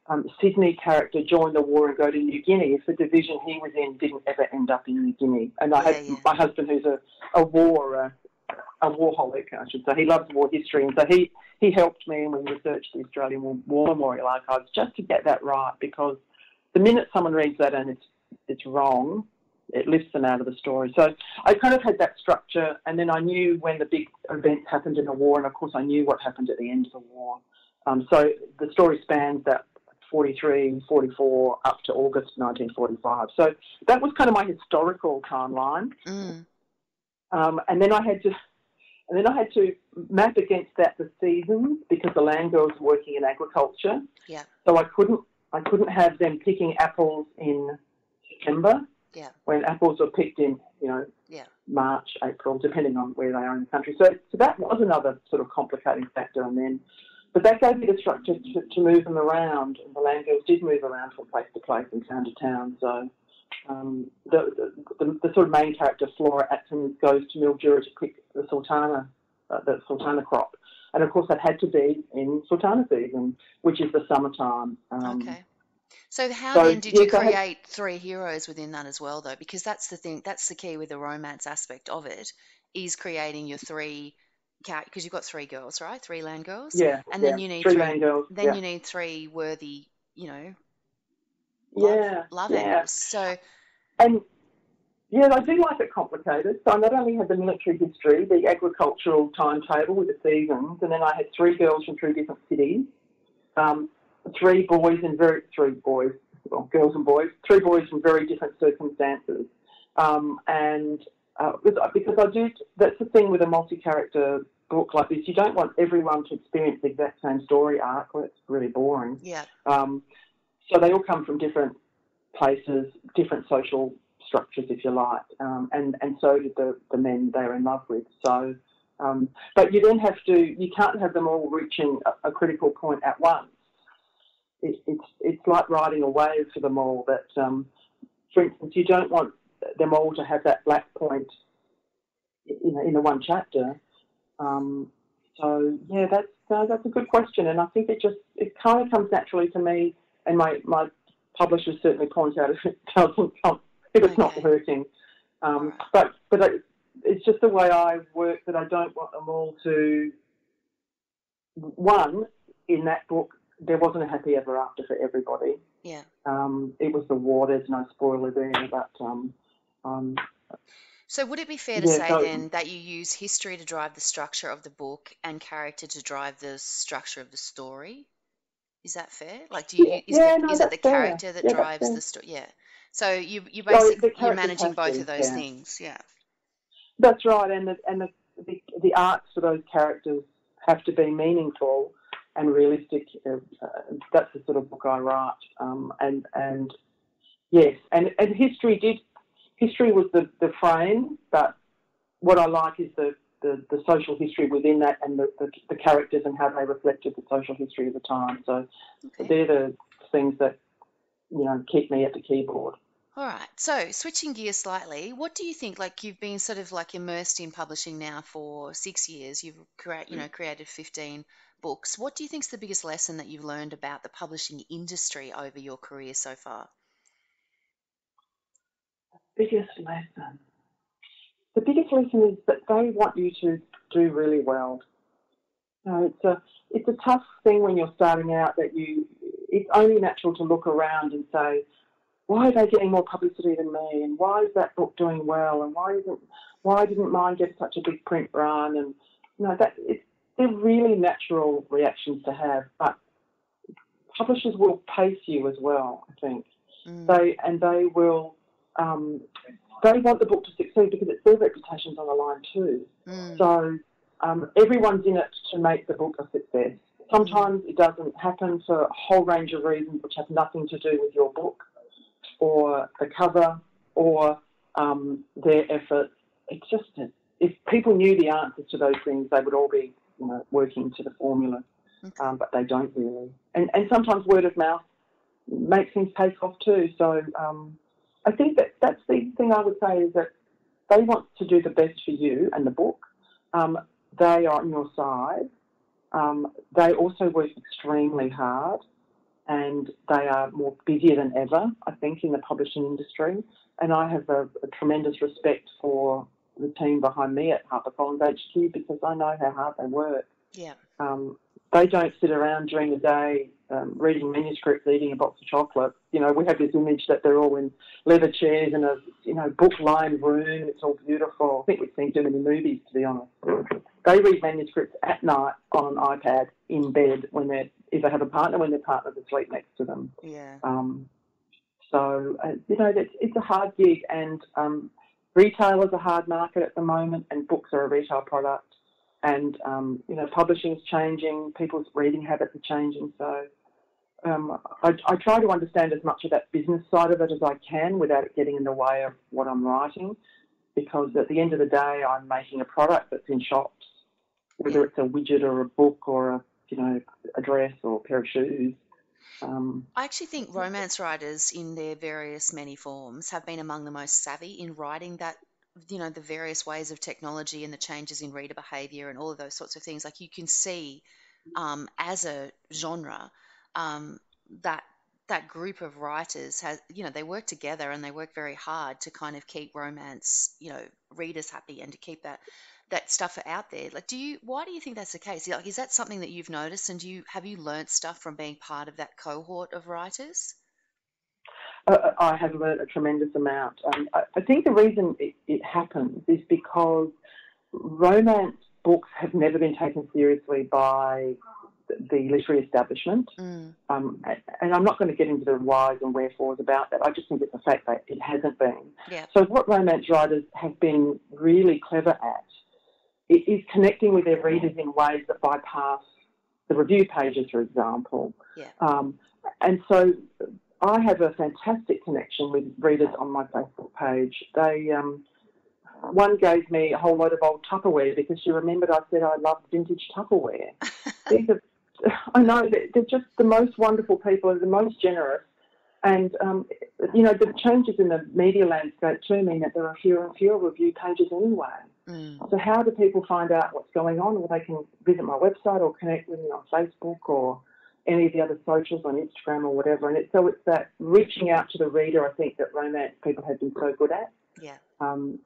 um, Sydney character join the war and go to New Guinea if the division he was in didn't ever end up in New Guinea. And I Yeah, had yeah. my husband, who's a, a war uh, a warholic, I should say. He loves war history, and so he he helped me and we researched the Australian War, war Memorial Archives just to get that right because the minute someone reads that and it's it's wrong, it lifts them out of the story. So I kind of had that structure, and then I knew when the big events happened in the war, and of course I knew what happened at the end of the war. Um, so the story spans that 43, 44 up to August 1945. So that was kind of my historical timeline, Mm. um, and then I had to. And then I had to map against that the seasons because the land girls were working in agriculture. Yeah. So I couldn't I couldn't have them picking apples in September. Yeah. When apples are picked in, you know, Yeah. March, April, depending on where they are in the country. So, so that was another sort of complicating factor. And then, but that gave me the structure to, to move them around. And the land girls did move around from place to place and town to town. So um, the, the, the, the sort of main character, Flora Atkins, goes to Mildura to pick the sultana, uh, the sultana crop. And of course, that had to be in sultana season, which is the summertime. Um, Okay. So how so, then did you yes, I had- create three heroes within that as well, though? Because that's the thing. That's the key with the romance aspect of it, is creating your three. Because you've got three girls, right? Three land girls. Yeah. And then yeah. you need three three- land girls. Then yeah. you need three worthy, you know, love, yeah. love yeah. So And yeah, I do like it complicated. So I not only had the military history, the agricultural timetable with the seasons, and then I had three girls from three different cities, um, three boys and very three boys, well, girls and boys, three boys from very different circumstances, um, and uh, because because I do that's the thing with a multi-character book like this, you don't want everyone to experience the exact same story arc. Well, it's really boring. yeah, Um, so they all come from different places, different social structures, if you like, um, and and so did the, the men they're in love with. So, um, but you then have to, you can't have them all reaching a, a critical point at once. It, it's it's like riding a wave for them all. That, um, for instance, you don't want them all to have that black point, you know, in the one chapter. Um, so yeah, that's uh, that's a good question, and I think it just it kind of comes naturally to me and my my publishers certainly point out if (laughs) it doesn't come, if it's not working. Um. But but I, it's just the way I work that I don't want them all to. One in that book, there wasn't a happy ever after for everybody. Yeah. Um, it was the war. There's no spoiler there, but um, um, So would it be fair to Yeah, say so- then that you use history to drive the structure of the book and character to drive the structure of the story? Is that fair? Like, do you Yeah, is, yeah, the, no, is it the that's fair. character that drives the story? Yeah. So you you No, basically you're managing both of those things. Yeah. That's right, and the and the, the the arcs for those characters have to be meaningful and realistic. Uh, uh, that's the sort of book I write, um, and and yes, and and history did history was the the frame, but what I like is the the, the social history within that and the, the, the characters and how they reflected the social history of the time. So Okay. they're the things that you know keep me at the keyboard. All right. So switching gears slightly, what do you think? Like you've been sort of like immersed in publishing now for six years. You've create, you know, created 15 books. What do you think is the biggest lesson that you've learned about the publishing industry over your career so far? biggest lesson? The biggest lesson is that they want you to do really well. Know, it's a it's a tough thing when you're starting out that you it's only natural to look around and say, why are they getting more publicity than me? And why is that book doing well? And why isn't why didn't mine get such a big print run? And you know that it's they're really natural reactions to have, but publishers will pace you as well. I think Mm. they and they will um, they want the book to succeed because it's their reputation's on the line too. Mm. So um, everyone's in it to make the book a success. Sometimes it doesn't happen for a whole range of reasons which have nothing to do with your book or the cover or um, their effort. It's just if people knew the answers to those things, they would all be you know, working to the formula, Okay. um, but they don't really. And, and sometimes word of mouth makes things take off too. So um, I think that that's the thing I would say is that they want to do the best for you and the book. Um, they are on your side. Um, they also work extremely hard and they are more busier than ever, I think, in the publishing industry. And I have a, a tremendous respect for the team behind me at HarperCollins HQ because I know how hard they work. Yeah. Um, they don't sit around during the day um, reading manuscripts, eating a box of chocolate. You know, we have this image that they're all in leather chairs in a you know book-lined room. It's all beautiful. I think we've seen too many movies, to be honest. They read manuscripts at night on an iPad in bed when they if they have a partner when their partner's asleep next to them. Yeah. Um, so uh, you know, it's, it's a hard gig, and um, retail is a hard market at the moment, and books are a retail product. And um, you know, publishing's changing, people's reading habits are changing. So um, I, I try to understand as much of that business side of it as I can without it getting in the way of what I'm writing, because at the end of the day, I'm making a product that's in shops, whether it's a widget or a book or a you know a dress or a pair of shoes. Um, I actually think romance writers in their various many forms have been among the most savvy in writing that you know the various ways of technology and the changes in reader behavior and all of those sorts of things. Like you can see um, as a genre um, that that group of writers has you know they work together and they work very hard to kind of keep romance you know readers happy and to keep that that stuff out there. Like do you why do you think that's the case? Like is that something that you've noticed and do you have you learnt stuff from being part of that cohort of writers? Uh, I have learnt a tremendous amount. Um, I, I think the reason it, it happens is because romance books have never been taken seriously by the literary establishment. mm, Um, and- I'm not going to get into the whys and wherefores about that. I just think it's a fact that it hasn't been. yeah So what romance writers have been really clever at is connecting with their readers in ways that bypass the review pages, for example. Yeah. Um, and so I have a fantastic connection with readers on my Facebook page. They um, one gave me a whole load of old Tupperware because she remembered I said I loved vintage Tupperware. (laughs) These are, I know that they're just the most wonderful people and the most generous. And um, you know the changes in the media landscape too mean that there are fewer and fewer review pages anyway. mm, So how do people find out what's going on? Well, they can visit my website or connect with me on Facebook or any of the other socials on Instagram or whatever. And it, so it's that reaching out to the reader, I think, that romance people have been so good at. Yeah. Um,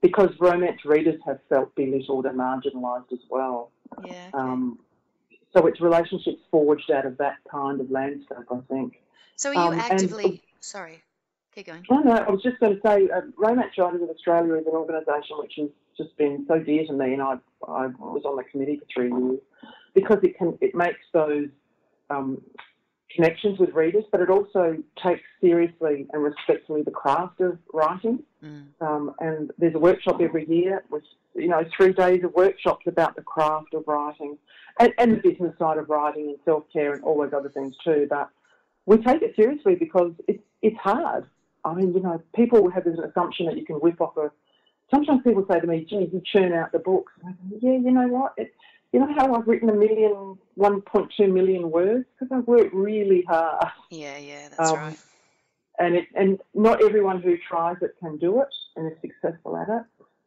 because romance readers have felt belittled and marginalised as well. Yeah. Um, so it's relationships forged out of that kind of landscape, I think. so are you um, and- actively? Sorry. Keep going. No, no, I was just going to say, uh, Romance Writers of Australia is an organisation which has just been so dear to me, and I, I was on the committee for three years because it can it makes those um, connections with readers, but it also takes seriously and respectfully the craft of writing. Mm. Um, and there's a workshop every year with you know three days of workshops about the craft of writing and, and the business side of writing and self care and all those other things too. But we take it seriously because it's it's hard. I mean, you know, people have this assumption that you can whip off a. Sometimes people say to me, "Gee, you churn out the books." And I go, yeah, you know what? It, you know how I've written a million, 1.2 million words because I've worked really hard Yeah. Yeah. That's Um, right. and it, and not everyone who tries it can do it and is successful at it.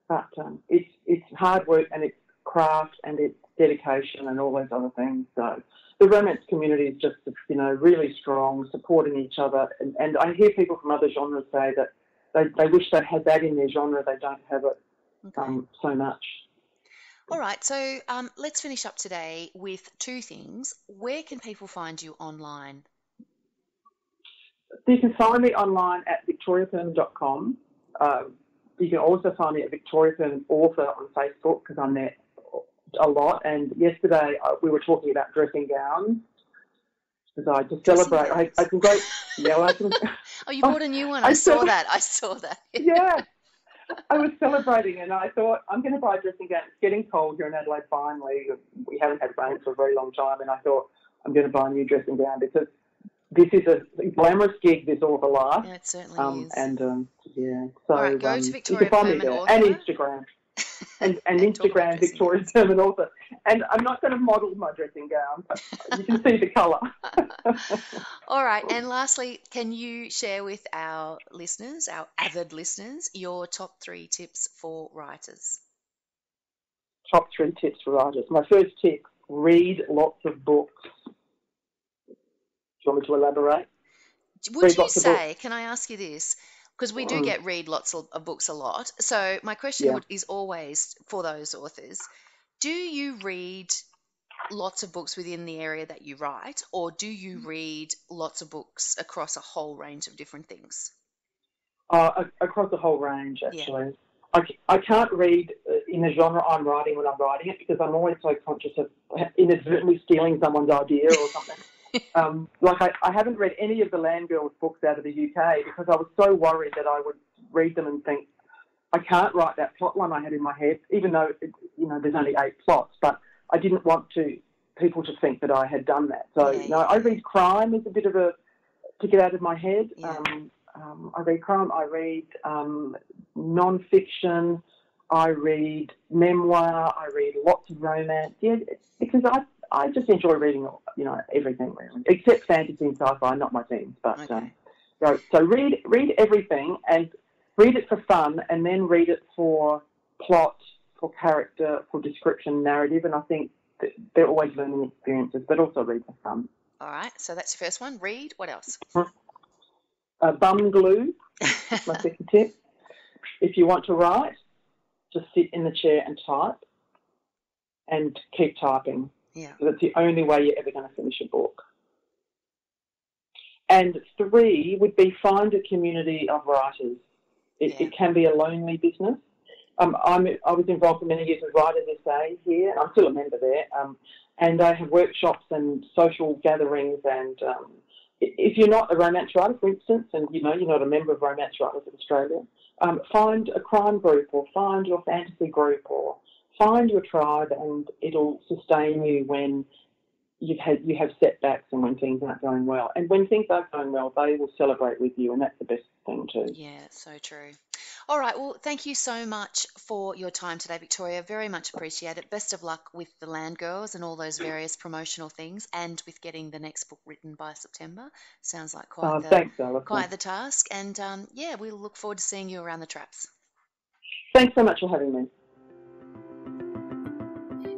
But um, it's it's hard work and it's craft and it's dedication and all those other things. So the romance community is just you know really strong, supporting each other. And, and I hear people from other genres say that they, they wish they had that in their genre. They don't have it Okay. um, so much. All right, so um, let's finish up today with two things. Where can people find you online? You can find me online at victoriapurman.com. Um, you can also find me at Victoria Author on Facebook because I'm there a lot. And yesterday uh, we were talking about dressing gowns because I Dressing celebrate. I, gowns. I can go, yeah, I can, (laughs) Oh, you bought a new one. I (laughs) I saw saw- that. I saw that. yeah. I was celebrating and I thought I'm going to buy a dressing gown. It's getting cold here in Adelaide finally. We haven't had rain for a very long time and I thought I'm going to buy a new dressing gown because this is a glamorous gig, this all author life. Yeah, it certainly Um, is. and um, yeah, so All right, go to um, Victoria you can find me Purman there and Instagram (laughs) and, and, And Instagram Victoria Author. And I'm not going to model my dressing gown, but you can see the colour. (laughs) All right, and (laughs) lastly, can you share with our listeners, our avid listeners, your top three tips for writers? Top three tips for writers. My first tip: read lots of books. Do you want me to elaborate? Would Read you lots of books. say, can I ask you this? Because we do Mm. get read lots of, of books a lot. So my question Yeah. would, is always for those authors, do you read lots of books within the area that you write, or do you read lots of books across a whole range of different things? Uh, a- across the whole range, Yeah. actually. I can't read uh, in the genre I'm writing when I'm writing it because I'm always so conscious of inadvertently stealing someone's idea or something. Um, like I, I haven't read any of the Land Girls books out of the UK because I was so worried that I would read them and think I can't write that plot line I had in my head, even though it, you know there's only eight plots. But I didn't want to people to think that I had done that. So Yeah, no, yeah. I read crime as a bit of a to get out of my head. Yeah. Um, um, I read crime. I read um, non-fiction. I read memoir. I read lots of romance. Yeah, because I I just enjoy reading you know everything really, except fantasy and sci-fi. Not my things, but Okay. um, so so read read everything and read it for fun, and then read it for plot, for character, for description, narrative. And I think they're always learning experiences, but also read for fun. All right, so that's your first one. Read. What else? Uh, bum glue. my (laughs) second tip. If you want to write, just sit in the chair and type and keep typing. Yeah. That's the only way you're ever going to finish a book. And three would be find a community of writers. It, Yeah. it can be a lonely business. Um, I'm, I was involved for many years with Writers SA here, and I'm still a member there. Um, and I have workshops and social gatherings. And um, if you're not a romance writer, for instance, and you know you're not a member of Romance Writers of Australia, um, find a crime group or find your fantasy group or find your tribe, and it'll sustain you when you've had you have setbacks and when things aren't going well. And when things are going well, they will celebrate with you, and that's the best thing too. Yeah, so true. All right, well, thank you so much for your time today, Victoria. Very much appreciate it. Best of luck with the Land Girls and all those various promotional things, and with getting the next book written by September. Sounds like quite Uh, the thanks, quite the task. And um, yeah, we'll look forward to seeing you around the traps. Thanks so much for having me.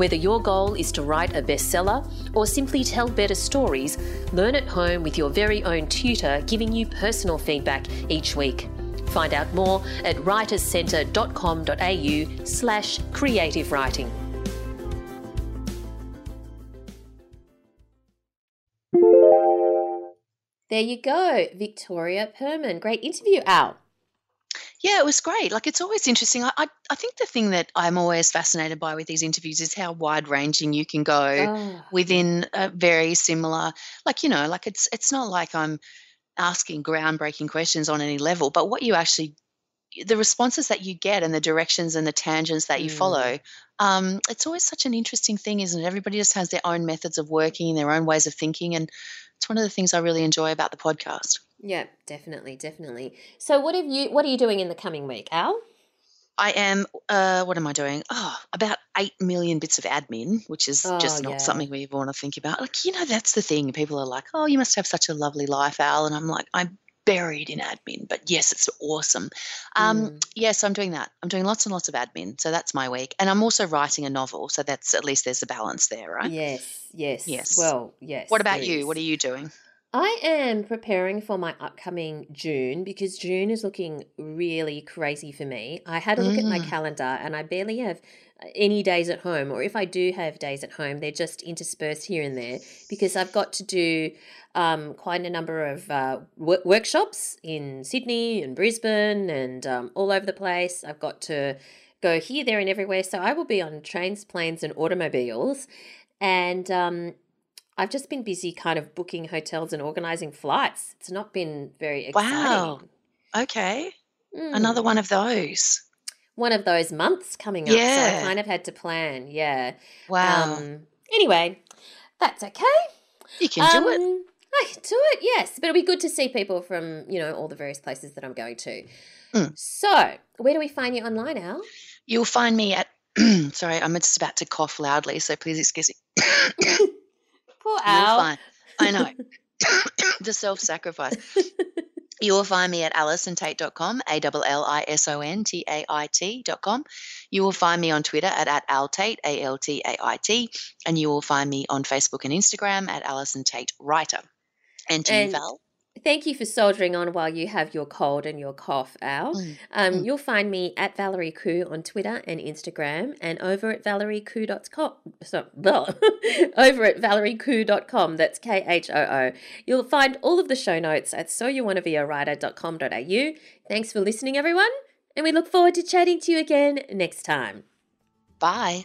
Whether your goal is to write a bestseller or simply tell better stories, learn at home with your very own tutor giving you personal feedback each week. Find out more at writerscentre.com.au slash creative writing. There you go, Victoria Purman. Great interview, Al. Yeah, it was great. Like it's always interesting. I, I, I think the thing that I'm always fascinated by with these interviews is how wide ranging you can go Oh, within a very similar. Like you know, like it's it's not like I'm asking groundbreaking questions on any level, but what you actually the responses that you get and the directions and the tangents that you Mm. follow um, it's always such an interesting thing isn't it everybody just has their own methods of working their own ways of thinking and it's one of the things i really enjoy about the podcast yeah, definitely, definitely. So, what have you? What are you doing in the coming week, Al? I am. Uh, what am I doing? Oh, about eight million bits of admin, which is Oh, just not yeah. something we want to think about. Like, you know, that's the thing. People are like, "Oh, you must have such a lovely life, Al," and I'm like, I'm buried in admin, but yes, it's awesome. Um, Mm. Yes, I'm doing that. I'm doing lots and lots of admin, so that's my week, and I'm also writing a novel, so that's at least there's a balance there, right? Yes, yes, Yes. Well, yes. What about you? What are you doing? I am preparing for my upcoming June because June is looking really crazy for me. I had a look at my Mm. calendar and I barely have any days at home, or if I do have days at home, they're just interspersed here and there because I've got to do um, quite a number of uh, wo- workshops in Sydney and Brisbane and um, all over the place. I've got to go here, there, and everywhere. So I will be on trains, planes, and automobiles. And um, I've just been busy kind of booking hotels and organizing flights. It's not been very exciting. Wow. Okay, Mm. another one of those. One of those months coming up. So I kind of had to plan. Yeah. Wow, Um, anyway, that's okay. you can do it. Um, I can do it, yes. But it'll be good to see people from, you know, all the various places that I'm going to. Mm. So, where do we find you online, Al? You'll find me at. (clears throat) sorry, I'm just about to cough loudly, so please excuse me. (laughs) Poor Al. I know. (laughs) (coughs) the self-sacrifice. (laughs) You will find me at allisontait.com, A L L I S O N T A I T.com. You will find me on Twitter at, at altait, A L T A I T, and you will find me on Facebook and Instagram at Allison Tait Writer. And to you, And- Val? Thank you for soldiering on while you have your cold and your cough, Al. Mm, Um, mm. You'll find me at Valerie Khoo on Twitter and Instagram and over at valeriekhoo.com. So, blah. (laughs) over at valeriekhoo.com. That's K H O O. You'll find all of the show notes at soyouwannabeawriter.com.au. Thanks for listening, everyone, and we look forward to chatting to you again next time. Bye.